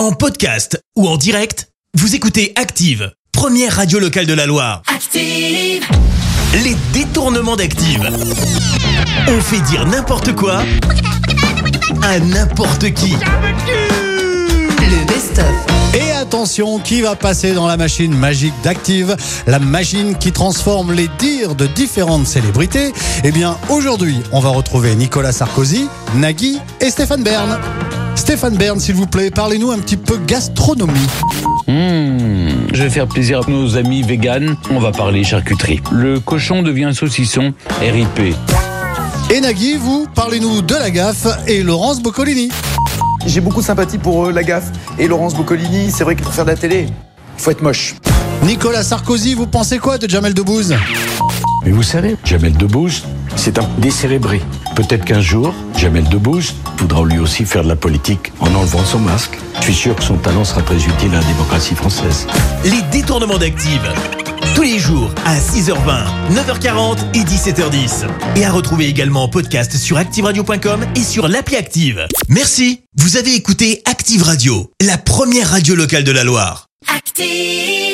En podcast ou en direct, vous écoutez Active, première radio locale de la Loire. Active. Les détournements d'Active. On fait dire n'importe quoi à n'importe qui. Le best-of. Et attention, qui va passer dans la machine magique d'Active? La machine qui transforme les dires de différentes célébrités? Eh bien, aujourd'hui, on va retrouver Nicolas Sarkozy, Nagui et Stéphane Bern. Stéphane Bern, s'il vous plaît, parlez-nous un petit peu gastronomie. Mmh, je vais faire plaisir à nos amis véganes. On va parler charcuterie. Le cochon devient saucisson RIP. Et Nagui, vous, parlez-nous de la gaffe et Laurence Boccolini. J'ai beaucoup de sympathie pour euh, la gaffe et Laurence Boccolini. C'est vrai que pour faire de la télé, il faut être moche. Nicolas Sarkozy, vous pensez quoi de Jamel Debbouze? Mais vous savez, Jamel Debbouze, c'est un décérébré. Peut-être qu'un jour, Jamel Debbouze voudra lui aussi faire de la politique en enlevant son masque. Je suis sûr que son talent sera très utile à la démocratie française. Les détournements d'Active. Tous les jours à 6h20, 9h40 et 17h10. Et à retrouver également en podcast sur ActiveRadio.com et sur l'appli Active. Merci. Vous avez écouté Active Radio, la première radio locale de la Loire. Active.